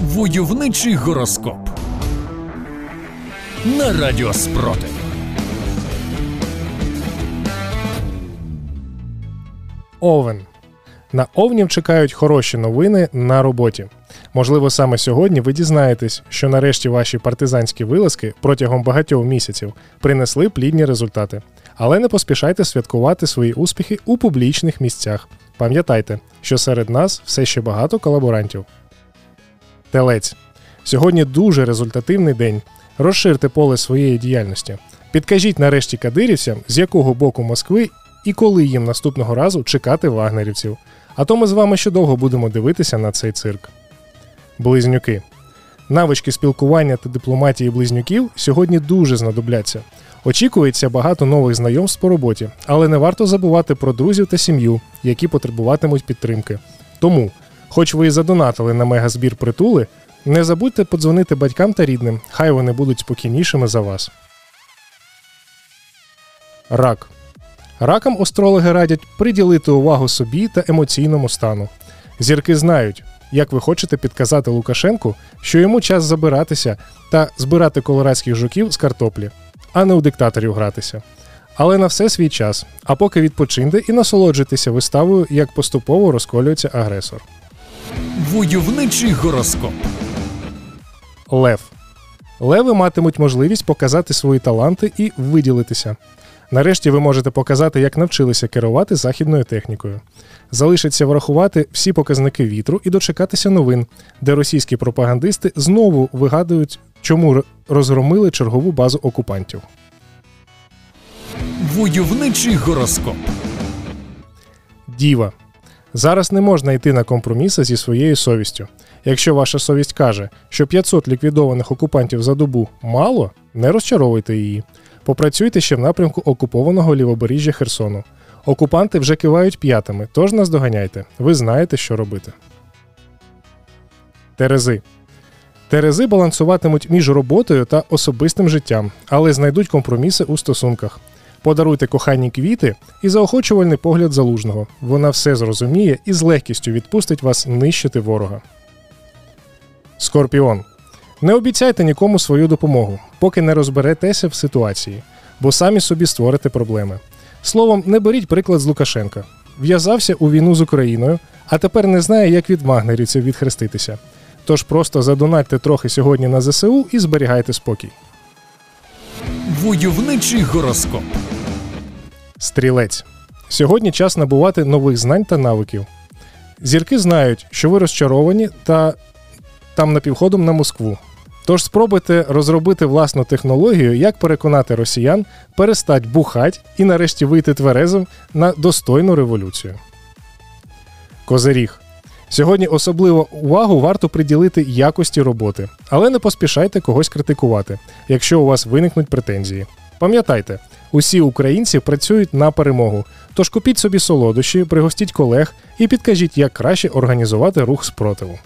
Войовничий гороскоп. На радіо Спротив. Овен. На овнів чекають хороші новини на роботі. Можливо, саме сьогодні ви дізнаєтесь, що нарешті ваші партизанські вилазки протягом багатьох місяців принесли плідні результати. Але не поспішайте святкувати свої успіхи у публічних місцях. Пам'ятайте, що серед нас все ще багато колаборантів. Телець. Сьогодні дуже результативний день. Розширте поле своєї діяльності. Підкажіть нарешті кадирівцям, з якого боку Москви і коли їм наступного разу чекати вагнерівців. А то ми з вами ще довго будемо дивитися на цей цирк. Близнюки. Навички спілкування та дипломатії близнюків сьогодні дуже знадобляться. Очікується багато нових знайомств по роботі, але не варто забувати про друзів та сім'ю, які потребуватимуть підтримки. Тому, хоч ви і задонатили на мегазбір притули, не забудьте подзвонити батькам та рідним, хай вони будуть спокійнішими за вас. Рак. Ракам астрологи радять приділити увагу собі та емоційному стану. Зірки знають, як ви хочете підказати Лукашенку, що йому час забиратися та збирати колорадських жуків з картоплі, а не у диктаторів гратися. Але на все свій час, а поки відпочиньте і насолоджуйтеся виставою, як поступово розколюється агресор. Войовничий гороскоп. Лев. Леви матимуть можливість показати свої таланти і виділитися. Нарешті ви можете показати, як навчилися керувати західною технікою. Залишиться врахувати всі показники вітру і дочекатися новин, де російські пропагандисти знову вигадують, чому розгромили чергову базу окупантів. Войовничий гороскоп. Діва. Зараз не можна йти на компроміси зі своєю совістю. Якщо ваша совість каже, що 500 ліквідованих окупантів за добу мало, не розчаровуйте її. Попрацюйте ще в напрямку окупованого лівобережжя Херсону. Окупанти вже кивають п'ятами, тож наздоганяйте. Ви знаєте, що робити. Терези. Терези балансуватимуть між роботою та особистим життям, але знайдуть компроміси у стосунках. Подаруйте коханій квіти і заохочувальний погляд залужного. Вона все зрозуміє і з легкістю відпустить вас нищити ворога. Скорпіон. Не обіцяйте нікому свою допомогу, поки не розберетеся в ситуації, бо самі собі створите проблеми. Словом, не беріть приклад з Лукашенка. В'язався у війну з Україною, а тепер не знає, як від магнерівців відхреститися. Тож просто задонатьте трохи сьогодні на ЗСУ і зберігайте спокій. Войовничий гороскоп. Стрілець. Сьогодні час набувати нових знань та навиків. Зірки знають, що ви розчаровані та там напівходом на Москву. Тож спробуйте розробити власну технологію, як переконати росіян перестать бухать і нарешті вийти тверезим на достойну революцію. Козиріг. Сьогодні особливу увагу варто приділити якості роботи, але не поспішайте когось критикувати, якщо у вас виникнуть претензії. Пам'ятайте, усі українці працюють на перемогу, тож купіть собі солодощі, пригостіть колег і підкажіть, як краще організувати рух спротиву.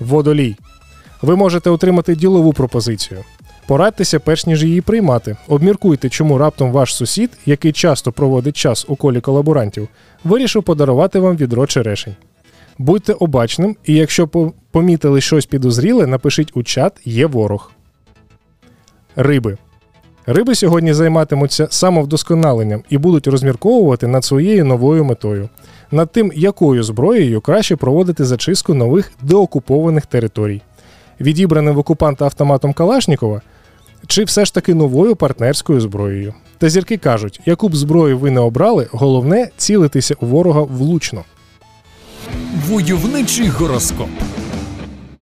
Водолій. Ви можете отримати ділову пропозицію. Порадьтеся, перш ніж її приймати. Обміркуйте, чому раптом ваш сусід, який часто проводить час у колі колаборантів, вирішив подарувати вам відро черешень. Будьте обачним, і якщо помітили щось підозріле, напишіть у чат є ворог. Риби. Риби сьогодні займатимуться самовдосконаленням і будуть розмірковувати над своєю новою метою, над тим, якою зброєю краще проводити зачистку нових деокупованих територій, відібраним в окупанта автоматом Калашнікова, чи все ж таки новою партнерською зброєю. Та зірки кажуть, яку б зброю ви не обрали, головне цілитися у ворога влучно. Войовничий гороскоп.